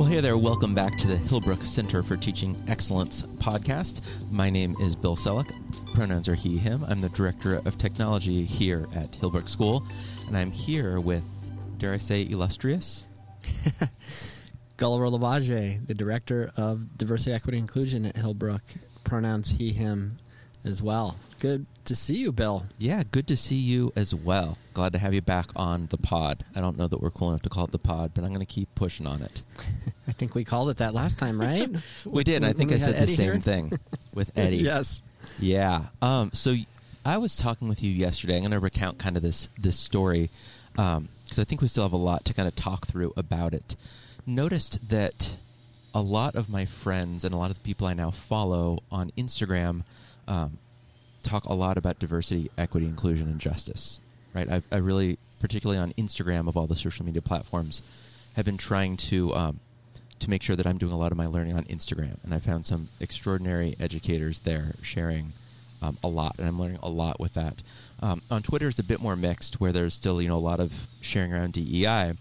Well, hey there. Welcome back to the Hillbrook Center for Teaching Excellence podcast. My name is Bill Selleck. Pronouns are he, him. I'm the Director of Technology here at Hillbrook School, and I'm here with, dare I say, illustrious? Gulliver Lavage, the Director of Diversity, Equity, Inclusion at Hillbrook. Pronouns he, him as well. Good to see you, Bill. Yeah, good to see you as well. Glad to have you back on the pod. I don't know that we're cool enough to call it the pod, but I'm going to keep pushing on it. I think we called it that last time, right? we did. I think I said the same here? thing with Eddie. yes. Yeah. Um, so I was talking with you yesterday. I'm going to recount kind of this this story because um, I think we still have a lot to kind of talk through about it. Noticed that a lot of my friends and a lot of the people I now follow on Instagram um, talk a lot about diversity, equity, inclusion, and justice. Right? I, I, really, particularly on Instagram, of all the social media platforms, have been trying to um, to make sure that I'm doing a lot of my learning on Instagram, and I found some extraordinary educators there sharing um, a lot, and I'm learning a lot with that. Um, on Twitter, it's a bit more mixed, where there's still you know a lot of sharing around DEI.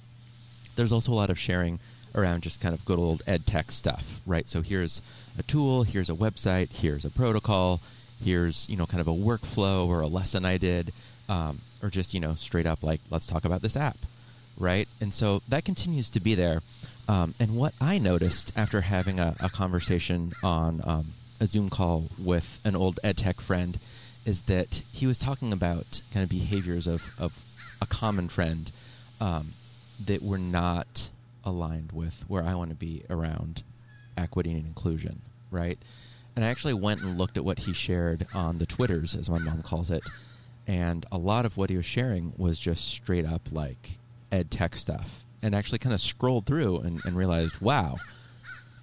There's also a lot of sharing around just kind of good old ed tech stuff, right? So here's a tool, here's a website, here's a protocol, here's you know kind of a workflow or a lesson I did, um, or just you know straight up like let's talk about this app, right? And so that continues to be there. Um, and what I noticed after having a, a conversation on um, a Zoom call with an old ed tech friend is that he was talking about kind of behaviors of, of a common friend um, that were not aligned with where I want to be around equity and inclusion, right? And I actually went and looked at what he shared on the Twitters, as my mom calls it. And a lot of what he was sharing was just straight up like ed tech stuff. And actually kind of scrolled through and, and realized, wow,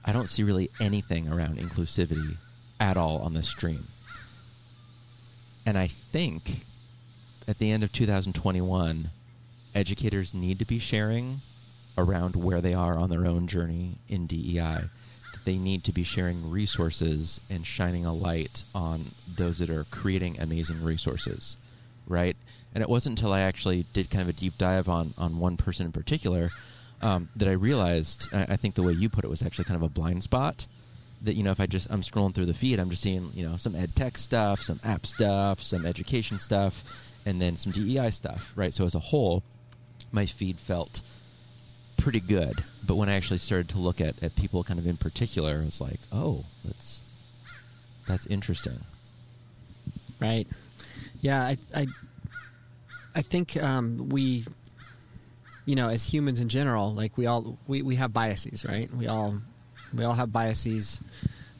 I don't see really anything around inclusivity at all on this stream. And I think at the end of 2021, educators need to be sharing around where they are on their own journey in DEI That they need to be sharing resources and shining a light on those that are creating amazing resources, right? And it wasn't until I actually did kind of a deep dive on on one person in particular um, that I realized. I think the way you put it was actually kind of a blind spot. That you know, if I just I'm scrolling through the feed, I'm just seeing you know some ed tech stuff, some app stuff, some education stuff, and then some DEI stuff, right? So as a whole, my feed felt pretty good. But when I actually started to look at, at people kind of in particular, I was like, oh, that's that's interesting. Right. Yeah, I I, I think um, we you know, as humans in general, like we all we, we have biases, right? We all we all have biases.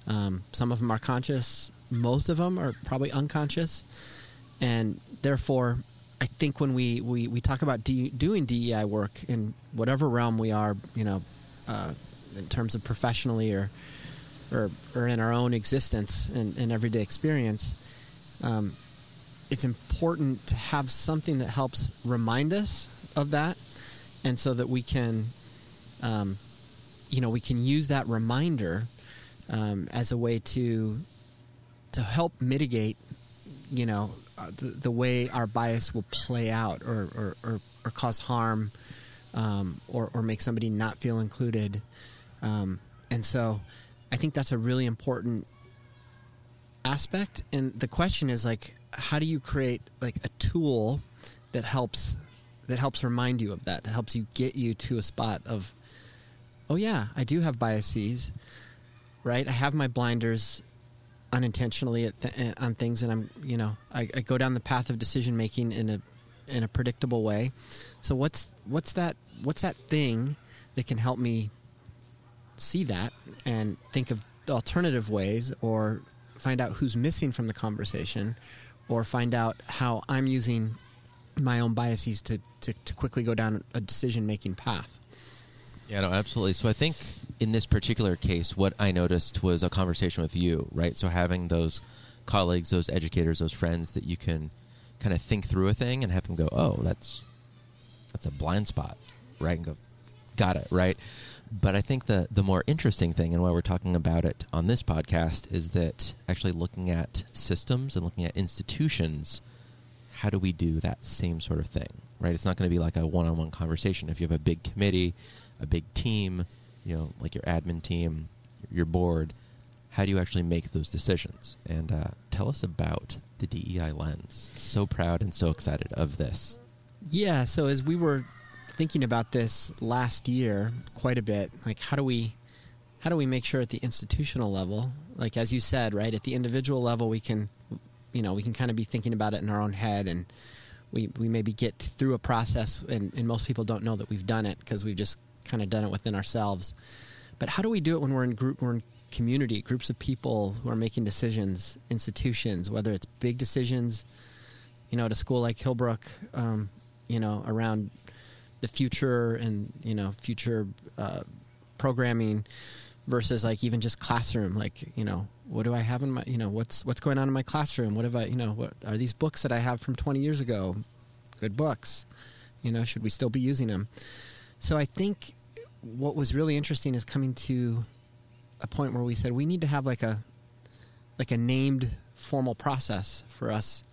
Um, some of them are conscious. Most of them are probably unconscious, and therefore, I think when we, we, we talk about de- doing DEI work in whatever realm we are, you know, uh, in terms of professionally or, or, or in our own existence and, and everyday experience, um, it's important to have something that helps remind us of that, and so that we can, um, you know, we can use that reminder um, as a way to to help mitigate, you know, uh, the, the, way our bias will play out or, or, or, or cause harm um, or, or make somebody not feel included. Um, and so I think that's a really important aspect. And the question is like, how do you create like a tool that helps that helps remind you of that, that helps you get you to a spot of, oh yeah, I do have biases, right? I have my blinders unintentionally th- eh, on things, and I'm you know I, I go down the path of decision making in a in a predictable way. So what's what's that what's that thing that can help me see that and think of alternative ways or find out who's missing from the conversation or find out how I'm using my own biases to, to, to quickly go down a decision making path. Yeah, no, absolutely. So I think in this particular case, what I noticed was a conversation with you, right? So having those colleagues, those educators, those friends that you can kind of think through a thing and have them go, "Oh, that's that's a blind spot," right? And go, "Got it," right? But I think the the more interesting thing, and why we're talking about it on this podcast, is that actually looking at systems and looking at institutions, how do we do that same sort of thing, right? It's not going to be like a one-on-one conversation. If you have a big committee a big team, you know, like your admin team, your board, how do you actually make those decisions? And uh, tell us about the DEI lens. So proud and so excited of this. Yeah. So as we were thinking about this last year quite a bit, like how do we how do we make sure at the institutional level, like as you said, right, at the individual level, we can, you know, we can kind of be thinking about it in our own head and we, we maybe get through a process and, and most people don't know that we've done it because we've just kind of done it within ourselves. But how do we do it when we're in group, we're in community, groups of people who are making decisions, institutions, whether it's big decisions, you know, at a school like Hillbrook, um, you know, around the future and, you know, future uh, programming versus like even just classroom like you know what do i have in my you know what's what's going on in my classroom? What have i you know what are these books that i have from 20 years ago good books? You know should we still be using them so i think what was really interesting is coming to a point where we said we need to have like a like a named formal process for us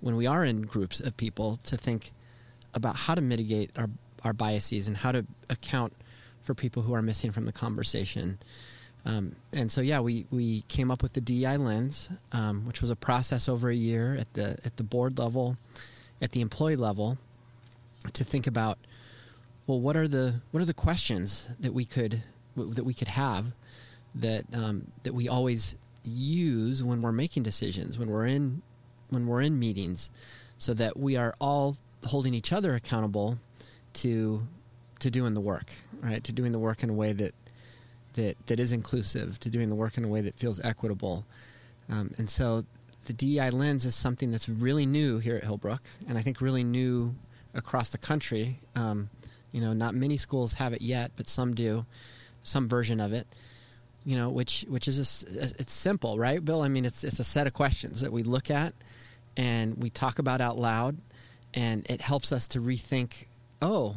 when we are in groups of people to think about how to mitigate our our biases and how to account for people who are missing from the conversation. Um, and so, yeah, we, we came up with the DEI lens, um, which was a process over a year at the at the board level, at the employee level, to think about, well, what are the what are the questions that we could that we could have that um, that we always use when we're making decisions, when we're in when we're in meetings, so that we are all holding each other accountable to to doing the work, right? To doing the work in a way that that that is inclusive, to doing the work in a way that feels equitable. Um, and so the DEI lens is something that's really new here at Hillbrook, and I think really new across the country. Um, you know, not many schools have it yet, but some do, some version of it. You know, which which is just, it's simple, right, Bill? I mean, it's it's a set of questions that we look at and we talk about out loud, and it helps us to rethink. Oh,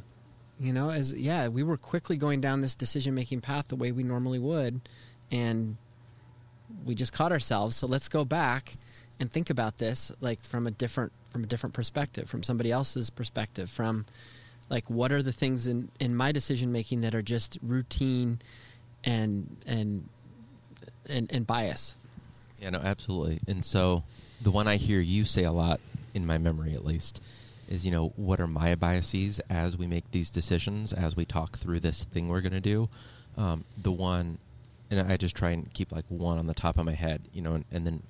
you know as yeah we were quickly going down this decision making path the way we normally would and we just caught ourselves so let's go back and think about this like from a different from a different perspective from somebody else's perspective from like what are the things in in my decision making that are just routine and and and, and bias? Yeah no absolutely. And so the one i hear you say a lot in my memory at least is you know what are my biases as we make these decisions as we talk through this thing we're going to do? Um, the one and i just try and keep like one on the top of my head you know and, and then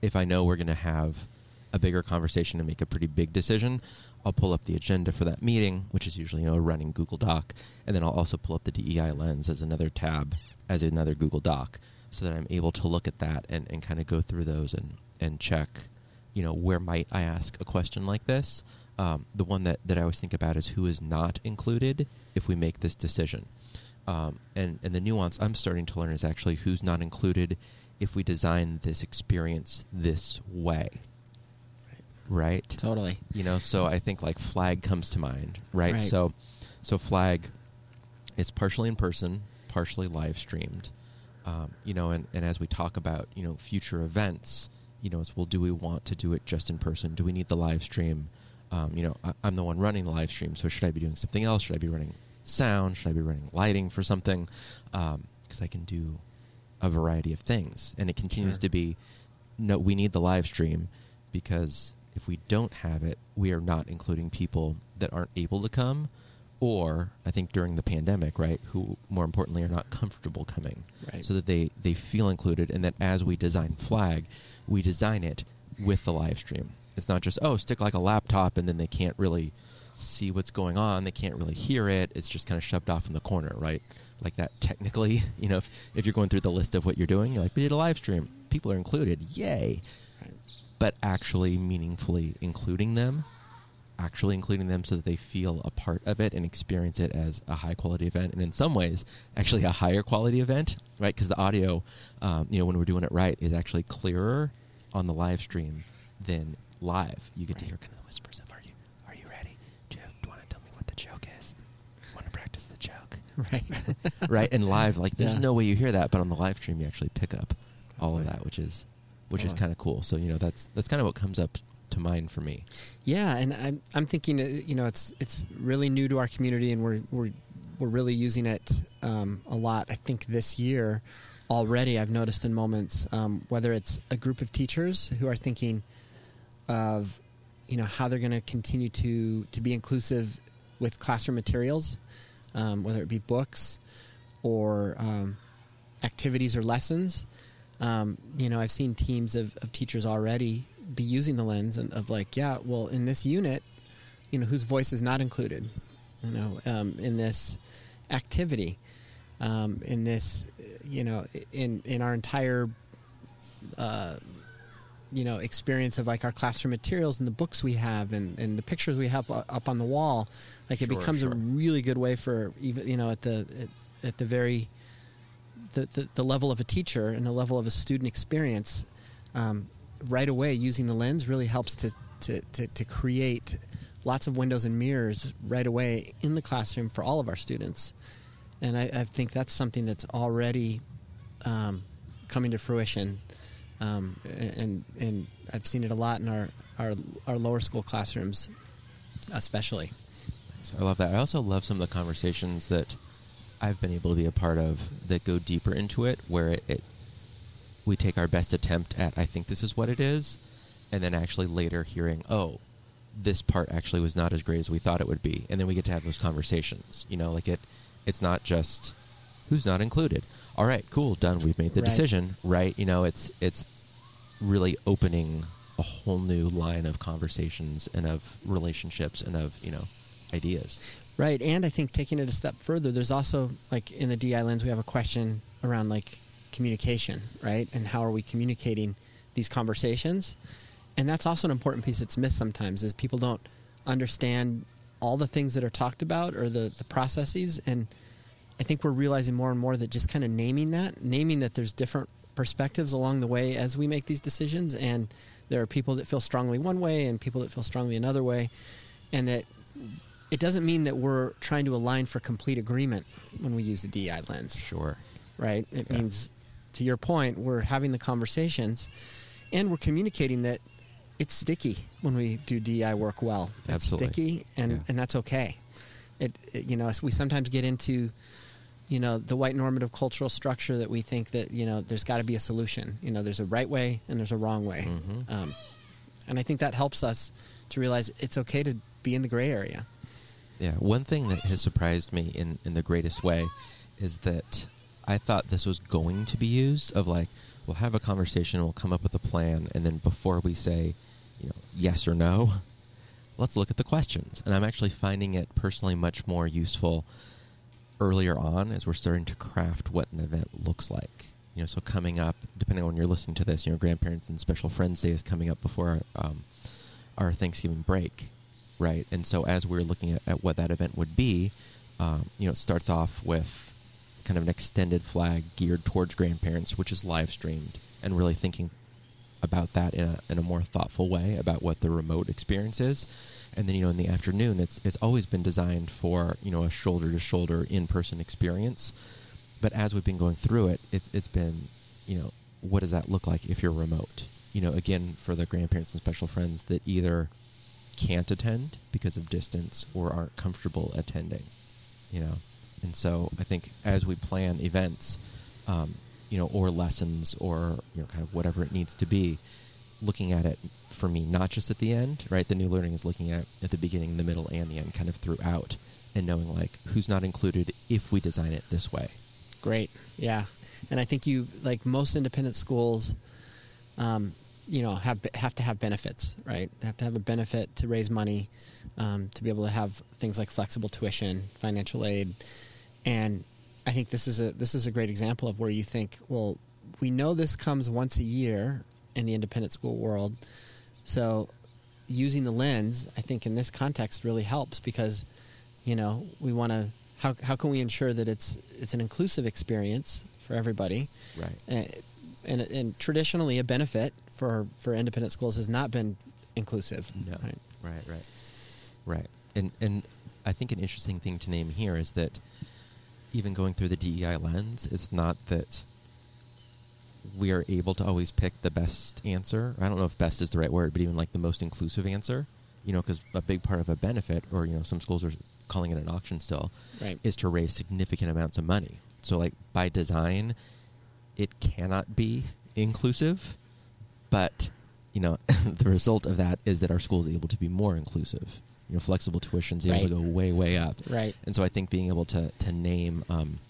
if i know we're going to have a bigger conversation and make a pretty big decision i'll pull up the agenda for that meeting which is usually you know a running google doc and then i'll also pull up the dei lens as another tab as another google doc so that i'm able to look at that and, and kind of go through those and, and check you know where might i ask a question like this um, the one that, that I always think about is who is not included if we make this decision. Um, and, and the nuance I'm starting to learn is actually who's not included if we design this experience this way. Right? Totally. You know, so I think like flag comes to mind, right? right. So so flag is partially in person, partially live streamed. Um, you know, and, and as we talk about, you know, future events, you know, it's well, do we want to do it just in person? Do we need the live stream? um, you know, I, am the one running the live stream, so should I be doing something else? Should I be running sound? Should I be running lighting for something? Because um, I can do a variety of things, and it continues sure. to be no. We need the live stream because if we don't have it, we are not including people that aren't able to come, or I think during the pandemic, right? Who more importantly are not comfortable coming, right. so that they they feel included, and that as we design flag, we design it with the live stream it's not just oh stick like a laptop and then they can't really see what's going on. They can't really hear it. It's just kind of shoved off in the corner, right? Like that technically, you know, if, if you're going through the list of what you're doing, you're like, we did a live stream. People are included. Yay. But actually meaningfully including them, actually including them so that they feel a part of it and experience it as a high quality event. And in some ways, actually a higher quality event, right? Because the audio, um, you know, when we're doing it right, is actually clearer on the live stream than live, you get right. to hear kind of the whispers of, "Are you, are you ready? Do you, want to tell me what the joke is? Want to practice the joke?" Right, right, and live, like there's yeah. no way you hear that, but on the live stream, you actually pick up all of that, which is, which oh. is kind of cool. So you know, that's that's kind of what comes up to mind for me. Yeah, and I'm I'm thinking, uh, you know, it's it's really new to our community, and we're we're we're really using it um, a lot. I think this year already, I've noticed in moments um, whether it's a group of teachers who are thinking of, you know, how they're going to continue to to be inclusive with classroom materials, um, whether it be books or um, activities or lessons. Um, you know, I've seen teams of, of teachers already be using the lens and, of like, yeah, well, in this unit, you know, whose voice is not included, you know, um, in this activity, um, in this, you know, in in our entire, uh, you know, experience of like our classroom materials and the books we have and, and the pictures we have up on the wall, like it Sure, becomes sure. a really good way for even you know at the at, at the very the, the, the level of a teacher and the level of a student experience um, right away using the lens really helps to, to, to, to create lots of windows and mirrors right away in the classroom for all of our students. And I, I think that's something that's already um, coming to fruition. Um, and and I've seen it a lot in our, our our lower school classrooms especially. So I love that. I also love some of the conversations that I've been able to be a part of that go deeper into it, where it, it we take our best attempt at I think this is what it is, and then actually later hearing, oh, this part actually was not as great as we thought it would be, and then we get to have those conversations. You know, like it, it's not just who's not included. All right, cool, done. We've made the Right. decision, right? You know, it's it's really opening a whole new line of conversations and of relationships and of you know ideas. Right, and I think taking it a step further, there's also like in the DI lens, we have a question around like communication, right, and how are we communicating these conversations, and that's also an important piece that's missed sometimes is people don't understand all the things that are talked about or the the processes, and I think we're realizing more and more that just kind of naming that, naming that there's different perspectives along the way as we make these decisions, and there are people that feel strongly one way and people that feel strongly another way, and that it doesn't mean that we're trying to align for complete agreement when we use the DI lens, Sure. right? It Yeah. means, to your point, we're having the conversations and we're communicating that it's sticky when we do DI work well. It's Absolutely. sticky, and, Yeah. and that's okay. It, it, you know, we sometimes get into, you know, the white normative cultural structure that we think that you know there's got to be a solution. You know, there's a right way and there's a wrong way, Mhm. um, and I think that helps us to realize it's okay to be in the gray area. Yeah, one thing that has surprised me in, in the greatest way is that I thought this was going to be used of like we'll have a conversation, we'll come up with a plan, and then before we say, you know, yes or no, let's look at the questions. And I'm actually finding it personally much more useful earlier on as we're starting to craft what an event looks like. You know, so coming up, depending on when you're listening to this, you know, grandparents and special friends day is coming up before um, our Thanksgiving break, right? And so as we're looking at, at what that event would be, um, you know, it starts off with kind of an extended flag geared towards grandparents, which is live streamed, and really thinking about that in a, in a more thoughtful way about what the remote experience is. And then you know in the afternoon, it's it's always been designed for you know a shoulder to shoulder in person experience. But as we've been going through it, it's it's been you know what does that look like if you're remote? You know again for the grandparents and special friends that either can't attend because of distance or aren't comfortable attending. You know, and so I think as we plan events, um, you know, or lessons, or you know, kind of whatever it needs to be, looking at it for me, not just at the end, right? The new learning is looking at at the beginning, the middle, and the end, kind of throughout, and knowing like who's not included if we design it this way. Great. Yeah. And I think you like most independent schools um, you know have have to have benefits, right? They have to have a benefit to raise money um, to be able to have things like flexible tuition, financial aid. And I think this is a this is a great example of where you think, well, we know this comes once a year in the independent school world. So using the lens, I think in this context really helps because you know, we want to how how can we ensure that it's it's an inclusive experience for everybody? Right. And, and, and traditionally, a benefit for for independent schools has not been inclusive. No. Right? Right, right, right. And and I think an interesting thing to name here is that even going through the DEI lens, it's not that we are able to always pick the best answer. I don't know if best is the right word, but even like the most inclusive answer. You know, because a big part of a benefit, or you know, some schools are calling it an auction still, Right. is to raise significant amounts of money. So like by design, it cannot be inclusive, but you know the result of that is that our school is able to be more inclusive. You know, flexible tuition's able to go way way up. Right. And so I think being able to to name, um,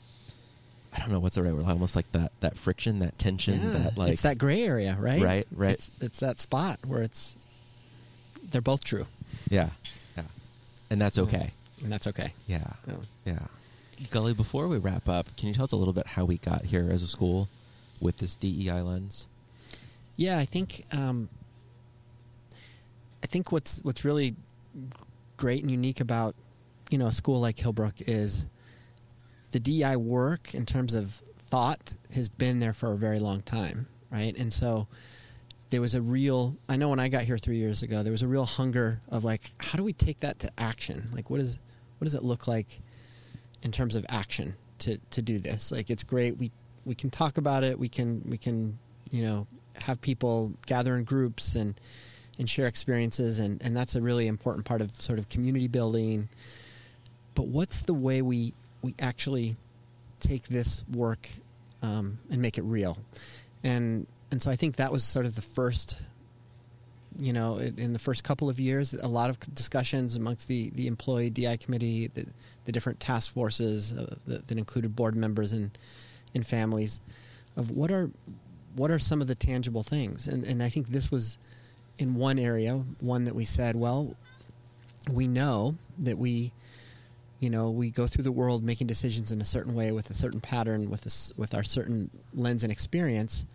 I don't know what's the right word, almost like that that friction, that tension, Yeah, that like it's that gray area, right? Right, right. It's, it's that spot where it's they're both true, yeah, yeah, and that's okay. and that's okay. Yeah, Yeah. yeah. Gully, before we wrap up, can you tell us a little bit how we got here as a school with this DEI lens? Yeah, I think um, I think what's what's really great and unique about you know a school like Hillbrook is the DI work in terms of thought has been there for a very long time, right? And so there was a real I know when I got here 3 years ago there was a real hunger of like how do we take that to action? Like what is what does it look like in terms of action to to do this? Like it's great we we can talk about it, we can we can you know have people gather in groups and and share experiences and and that's a really important part of sort of community building. But what's the way we we actually take this work um, and make it real? And and so I think that was sort of the first you know in, the first couple of years a lot of discussions amongst the the employee DI committee the, the different task forces uh, that, that included board members and and families of what are what are some of the tangible things? And and I think this was in one area one that we said well we know that we you know we go through the world making decisions in a certain way with a certain pattern with this with our certain lens and experience.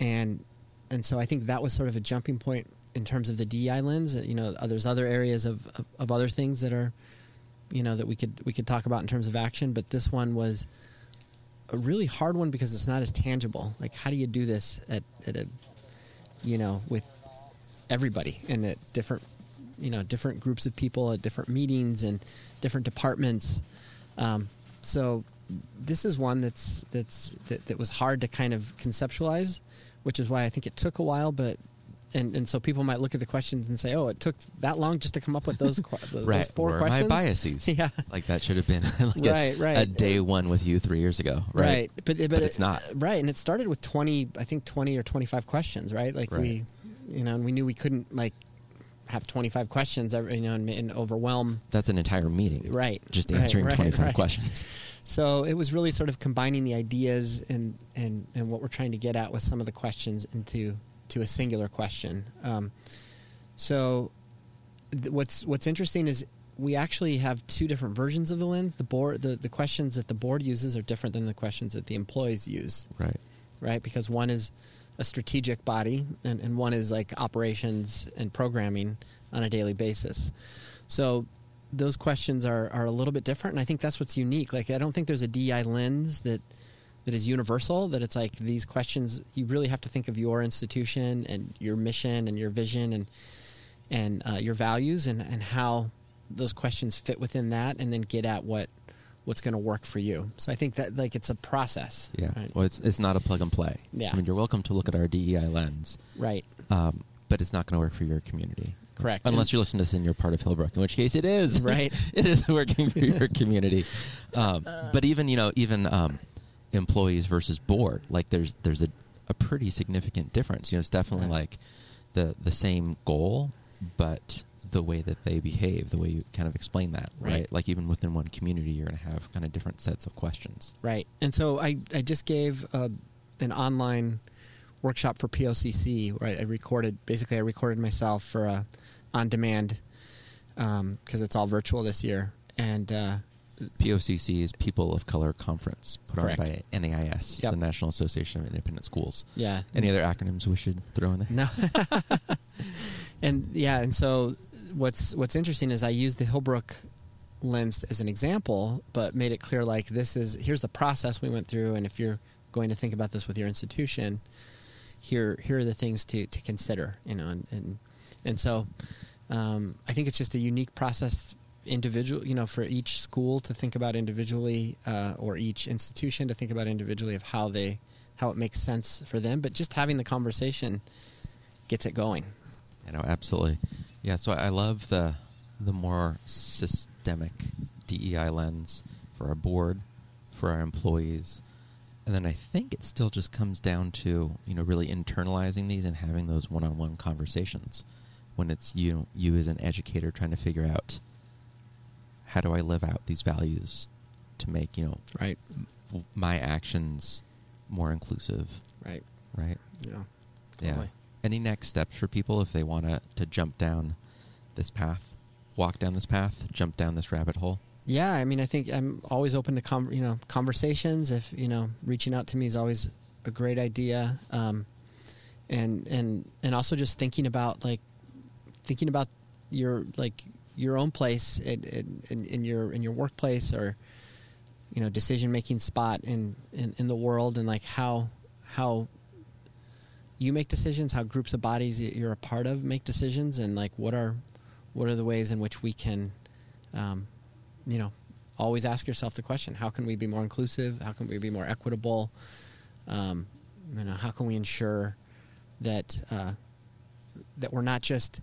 And and so I think that was sort of a jumping point in terms of the DEI lens you know there's other areas of, of, of other things that are you know that we could we could talk about in terms of action but this one was a really hard one because it's not as tangible. Like how do you do this at, at a you know with everybody and at different you know different groups of people at different meetings and different departments? Um, so this is one that's that's that, that was hard to kind of conceptualize which is why I think it took a while but and and so people might look at the questions and say oh it took that long just to come up with those que- those right. four are questions my biases? yeah Like that should have been like Right, a, right. a day one with you three years ago. Right. right, but but, But it- it's not. right and it started with 20 i think 20 or 25 questions right like Right. we you know and we knew we couldn't like have 25 questions every, you know and, and overwhelm That's an entire meeting. right Just right, answering right, 25 right. questions. so it was really sort of combining the ideas and and and what we're trying to get at with some of the questions into to a singular question um, so th- what's what's interesting is we actually have two different versions of the lens the board the, the questions that the board uses are different than the questions that the employees use Right. right? Because one is a strategic body, and, and one is like operations and programming on a daily basis. So those questions are, are a little bit different, and I think that's what's unique. Like I don't think there's a DI lens that that is universal. That it's like these questions. You really have to think of your institution and your mission and your vision and and uh, your values and and how those questions fit within that, and then get at what what's going to work for you. So I think that like it's a process. Yeah. right? Well, it's it's not a plug and play. Yeah. I mean, you're welcome to look at our DEI lens, Right. um, but it's not going to work for your community. Correct. Unless you're listening to this and you're part of Hillbrook, in which case it is. Right. it is working for your community. Um, but even you know even um, employees versus board, like there's there's a, a pretty significant difference. You know, it's definitely Right. like the the same goal, but the way that they behave, the way you kind of explain that, right? Right. Like even within one community, you're going to have kind of different sets of questions. Right. And so I, I just gave uh, an online workshop for POCC where I, recorded, basically, I recorded myself for a on demand because it's all virtual this year. And uh, POCC is People of Color Conference, put Correct. on by NAIS, Yep. the National Association of Independent Schools. yeah. Any other acronyms we should throw in there? No. and yeah, and so what's what's interesting is I used the Hillbrook lens as an example, but made it clear like this is here's the process we went through, and if you're going to think about this with your institution, here here are the things to to consider, you know, and and, and so um, I think it's just a unique process individual you know for each school to think about individually uh, or each institution to think about individually of how they how it makes sense for them but just having the conversation gets it going You know, absolutely. Yeah, so I love the the more systemic DEI lens for our board, for our employees. And then I think it still just comes down to, you know, really internalizing these and having those one-on-one conversations when it's you you as an educator trying to figure out how do I live out these values to make, you know, Right. m- my actions more inclusive, Right. right? Yeah. Yeah. Any next steps for people if they want to to jump down this path, walk down this path, jump down this rabbit hole? Yeah, I mean, I think I'm always open to com- you know conversations. If you know, reaching out to me is always a great idea. Um, and and and also just thinking about like thinking about your like your own place in, in, in, your in your workplace or you know decision making spot in, in in the world and like how how you make decisions, how groups of bodies you're a part of make decisions, and like what are what are the ways in which we can, um, you know, always ask yourself the question: How can we be more inclusive? How can we be more equitable? Um, you know, how can we ensure that uh, that we're not just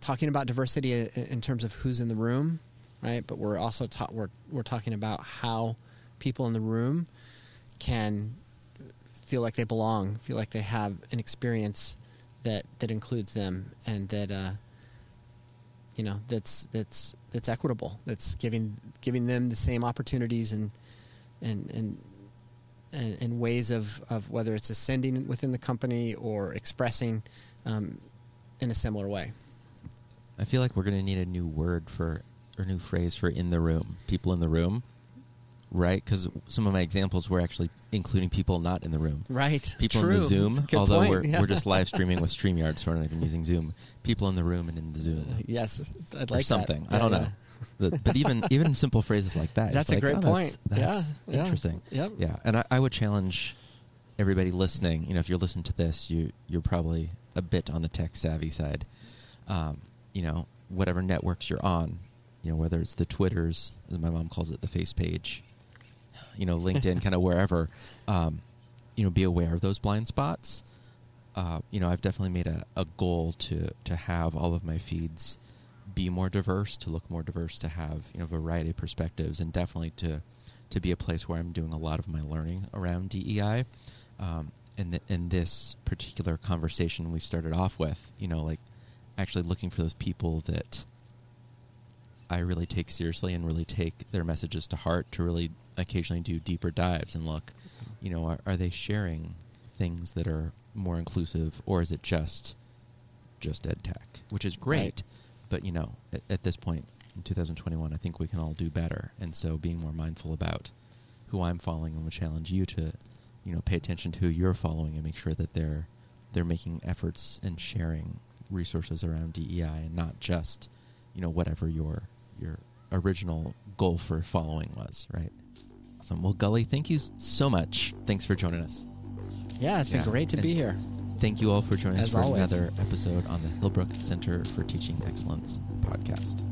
talking about diversity in terms of who's in the room, right? But we're also ta- we're we're talking about how people in the room can feel like they belong, feel like they have an experience that that includes them, and that uh, you know that's that's that's equitable. That's giving giving them the same opportunities and and and and, and ways of, of whether it's ascending within the company or expressing um, in a similar way. I feel like we're going to need a new word for or new phrase for in the room, people in the room, right? Because some of my examples were actually including people not in the room. Right. People True. in the Zoom, Good although point. we're, Yeah. we're just live streaming with StreamYard, so we're not even using Zoom. People in the room and in the Zoom. Yes, I'd or like something. That. I don't Yeah, know. But, but even even simple phrases like that. That's a like, great oh, point. That's, that's Yeah, yeah. interesting. Yep. Yeah, and I, I would challenge everybody listening. You know, if you're listening to this, you you're probably a bit on the tech savvy side. Um, you know, whatever networks you're on, you know, whether it's the Twitters, as my mom calls it, the face page, you know, LinkedIn, kind of wherever. Um, you know, be aware of those blind spots. Uh, you know, I've definitely made a, a goal to to have all of my feeds be more diverse, to look more diverse, to have you know variety of perspectives, and definitely to to be a place where I'm doing a lot of my learning around DEI. Um, and th- in this particular conversation we started off with, you know, like actually looking for those people that I really take seriously and really take their messages to heart to really occasionally do deeper dives and look, you know, are, are they sharing things that are more inclusive or is it just just ed tech, which is great, Right. but you know, at, at this point in 2021, I think we can all do better. And so being more mindful about who I'm following and would challenge you to, you know, pay attention to who you're following and make sure that they're they're making efforts and sharing resources around DEI and not just, you know, whatever your your original goal for following was, right? Awesome. Well, Gully, thank you so much. Thanks for joining us. Yeah, it's been great to And be here. Thank you all for joining us for always. another episode on the Hillbrook Center for Teaching Excellence podcast.